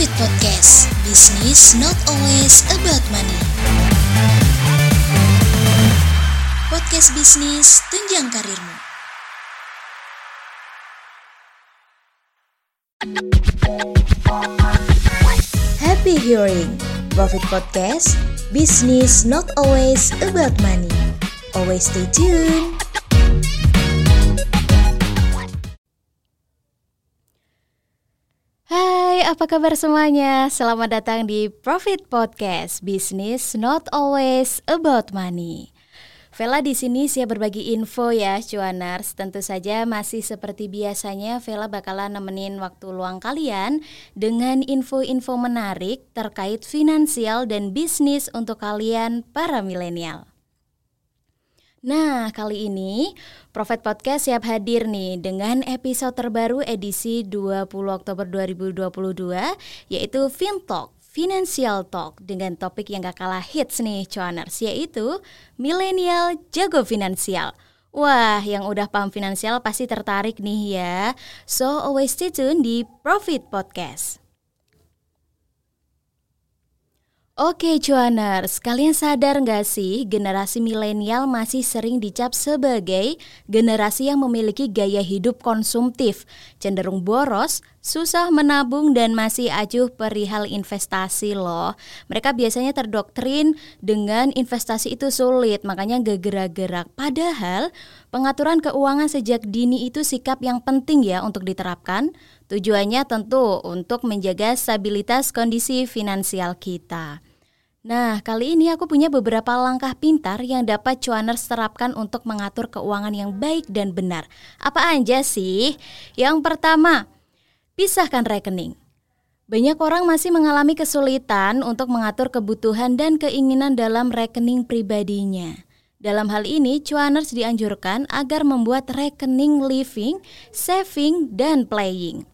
Profit Podcast. Business not always about money. Podcast bisnis tunjang karirmu. Happy hearing. Profit Podcast. Business not always about money. Always stay tuned Apa kabar semuanya? Selamat datang di Profit Podcast. Business not always about money. Vela di sini siap berbagi info ya, cuaners. Tentu saja masih seperti biasanya Vela bakalan nemenin waktu luang kalian dengan info-info menarik terkait finansial dan bisnis untuk kalian para milenial. Nah, kali ini Profit Podcast siap hadir nih dengan episode terbaru edisi 20 Oktober 2022 yaitu FinTalk Financial Talk dengan topik yang gak kalah hits nih cuaners yaitu Milenial Jago Finansial. Wah, yang udah paham finansial pasti tertarik nih ya. So, always stay tune di Profit Podcast. Oke cuaners, kalian sadar nggak sih generasi milenial masih sering dicap sebagai generasi yang memiliki gaya hidup konsumtif, cenderung boros, susah menabung dan masih acuh perihal investasi loh. Mereka biasanya terdoktrin dengan investasi itu sulit, makanya gak gerak-gerak. Padahal pengaturan keuangan sejak dini itu sikap yang penting ya untuk diterapkan. Tujuannya tentu untuk menjaga stabilitas kondisi finansial kita. Nah, kali ini aku punya beberapa langkah pintar yang dapat cuaners terapkan untuk mengatur keuangan yang baik dan benar. Apa aja sih? Yang pertama, pisahkan rekening. Banyak orang masih mengalami kesulitan untuk mengatur kebutuhan dan keinginan dalam rekening pribadinya. Dalam hal ini, cuaners dianjurkan agar membuat rekening living, saving, dan playing.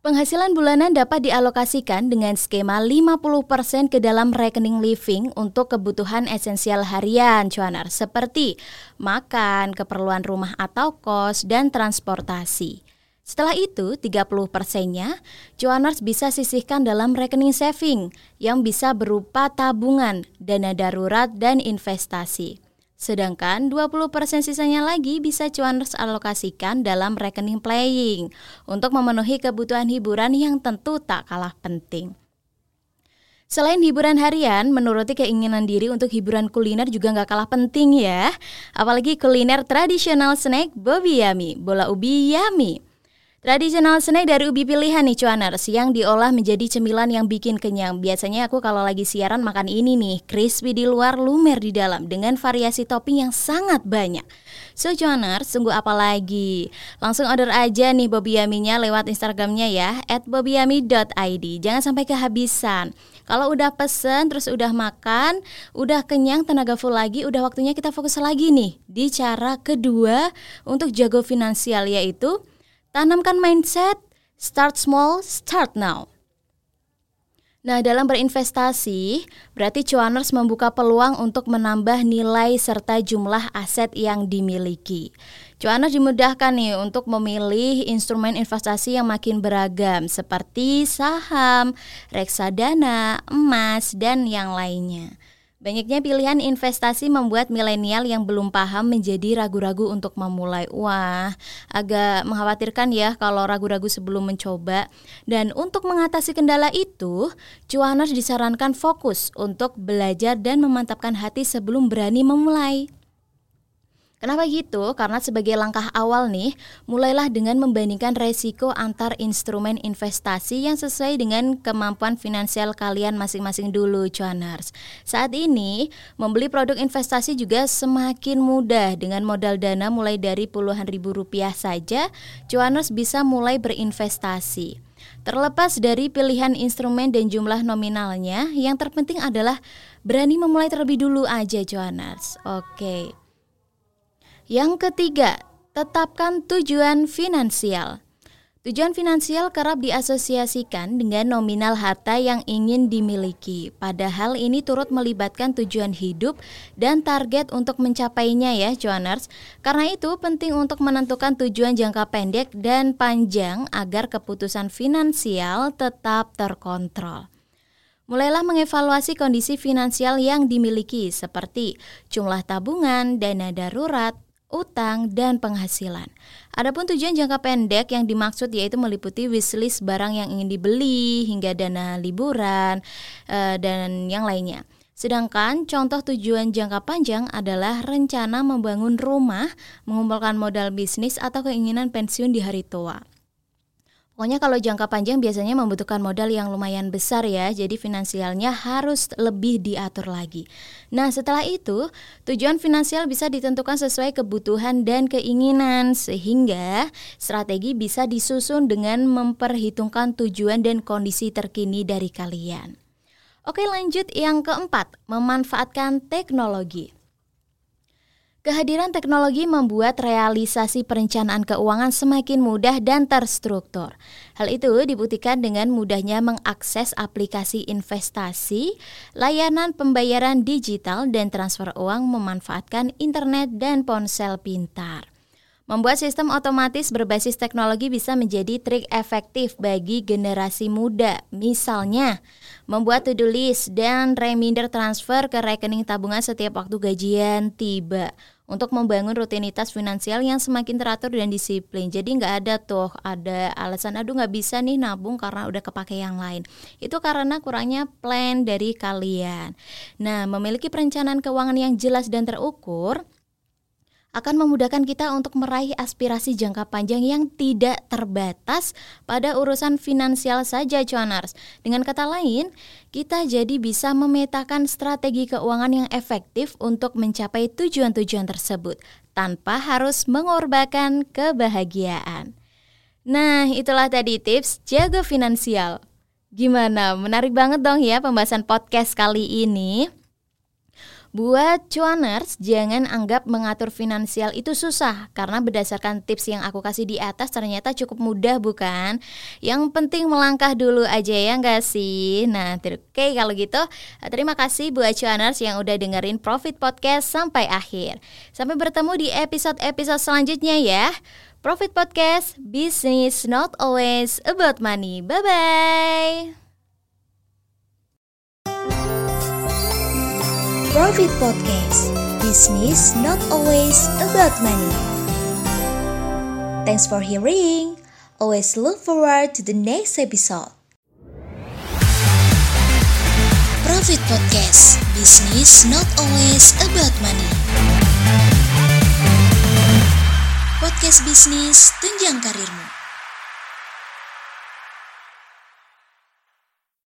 Penghasilan bulanan dapat dialokasikan dengan skema 50% ke dalam rekening living untuk kebutuhan esensial harian cuanar seperti makan, keperluan rumah atau kos, dan transportasi. Setelah itu, 30 persennya cuanars bisa sisihkan dalam rekening saving yang bisa berupa tabungan, dana darurat, dan investasi. Sedangkan 20% sisanya lagi bisa cuaners alokasikan dalam rekening playing untuk memenuhi kebutuhan hiburan yang tentu tak kalah penting. Selain hiburan harian, menuruti keinginan diri untuk hiburan kuliner juga nggak kalah penting ya. Apalagi kuliner tradisional snack Bobby Yummy, bola ubi yummy. Tradisional snack dari ubi pilihan nih cuaners yang diolah menjadi cemilan yang bikin kenyang. Biasanya aku kalau lagi siaran makan ini nih, crispy di luar, lumer di dalam dengan variasi topping yang sangat banyak. So cuaners, tunggu apa lagi? Langsung order aja nih Bobby Yummy-nya lewat Instagramnya ya, at bobbyyummy.id. Jangan sampai kehabisan. Kalau udah pesen, terus udah makan, udah kenyang, tenaga full lagi, udah waktunya kita fokus lagi nih di cara kedua untuk jago finansial yaitu Tanamkan mindset, start small, start now. Nah, dalam berinvestasi, berarti cuaners membuka peluang untuk menambah nilai serta jumlah aset yang dimiliki. Cuaners dimudahkan nih untuk memilih instrumen investasi yang makin beragam seperti saham, reksadana, emas, dan yang lainnya. Banyaknya pilihan investasi membuat milenial yang belum paham menjadi ragu-ragu untuk memulai. Wah, agak mengkhawatirkan ya kalau ragu-ragu sebelum mencoba. Dan untuk mengatasi kendala itu, cuaners disarankan fokus untuk belajar dan memantapkan hati sebelum berani memulai. Kenapa gitu? Karena sebagai langkah awal nih, mulailah dengan membandingkan resiko antar instrumen investasi yang sesuai dengan kemampuan finansial kalian masing-masing dulu, cuaners. Saat ini, membeli produk investasi juga semakin mudah dengan modal dana mulai dari puluhan ribu rupiah saja, cuaners bisa mulai berinvestasi. Terlepas dari pilihan instrumen dan jumlah nominalnya, yang terpenting adalah berani memulai terlebih dulu aja, cuaners. Oke. Okay. Yang ketiga, tetapkan tujuan finansial. Tujuan finansial kerap diasosiasikan dengan nominal harta yang ingin dimiliki. Padahal ini turut melibatkan tujuan hidup dan target untuk mencapainya ya, cuaners. Karena itu penting untuk menentukan tujuan jangka pendek dan panjang agar keputusan finansial tetap terkontrol. Mulailah mengevaluasi kondisi finansial yang dimiliki seperti jumlah tabungan, dana darurat, utang, dan penghasilan. Adapun tujuan jangka pendek yang dimaksud yaitu meliputi wishlist barang yang ingin dibeli hingga dana liburan e, dan yang lainnya. Sedangkan contoh tujuan jangka panjang adalah rencana membangun rumah, mengumpulkan modal bisnis atau keinginan pensiun di hari tua. Pokoknya kalau jangka panjang biasanya membutuhkan modal yang lumayan besar ya, jadi finansialnya harus lebih diatur lagi. Nah setelah itu, tujuan finansial bisa ditentukan sesuai kebutuhan dan keinginan, sehingga strategi bisa disusun dengan memperhitungkan tujuan dan kondisi terkini dari kalian. Oke lanjut yang keempat, memanfaatkan teknologi. Kehadiran teknologi membuat realisasi perencanaan keuangan semakin mudah dan terstruktur. Hal itu dibuktikan dengan mudahnya mengakses aplikasi investasi, layanan pembayaran digital, dan transfer uang memanfaatkan internet dan ponsel pintar. Membuat sistem otomatis berbasis teknologi bisa menjadi trik efektif bagi generasi muda. Misalnya, membuat to-do list dan reminder transfer ke rekening tabungan setiap waktu gajian tiba untuk membangun rutinitas finansial yang semakin teratur dan disiplin. Jadi nggak ada tuh ada alasan aduh nggak bisa nih nabung karena udah kepake yang lain. Itu karena kurangnya plan dari kalian. Nah, memiliki perencanaan keuangan yang jelas dan terukur akan memudahkan kita untuk meraih aspirasi jangka panjang yang tidak terbatas pada urusan finansial saja cuanars. Dengan kata lain, kita jadi bisa memetakan strategi keuangan yang efektif untuk mencapai tujuan-tujuan tersebut tanpa harus mengorbankan kebahagiaan. Nah, itulah tadi tips jago finansial. Gimana? Menarik banget dong ya pembahasan podcast kali ini. Buat cuaners, jangan anggap mengatur finansial itu susah karena berdasarkan tips yang aku kasih di atas ternyata cukup mudah bukan? Yang penting melangkah dulu aja ya enggak sih? Nah, oke okay, kalau gitu terima kasih buat cuaners yang udah dengerin Profit Podcast sampai akhir. Sampai bertemu di episode-episode selanjutnya ya. Profit Podcast, business not always about money. Bye-bye. Profit Podcast Business not always about money. Thanks for hearing. Always look forward to the next episode. Profit Podcast Business not always about money. Podcast bisnis tunjang karirmu.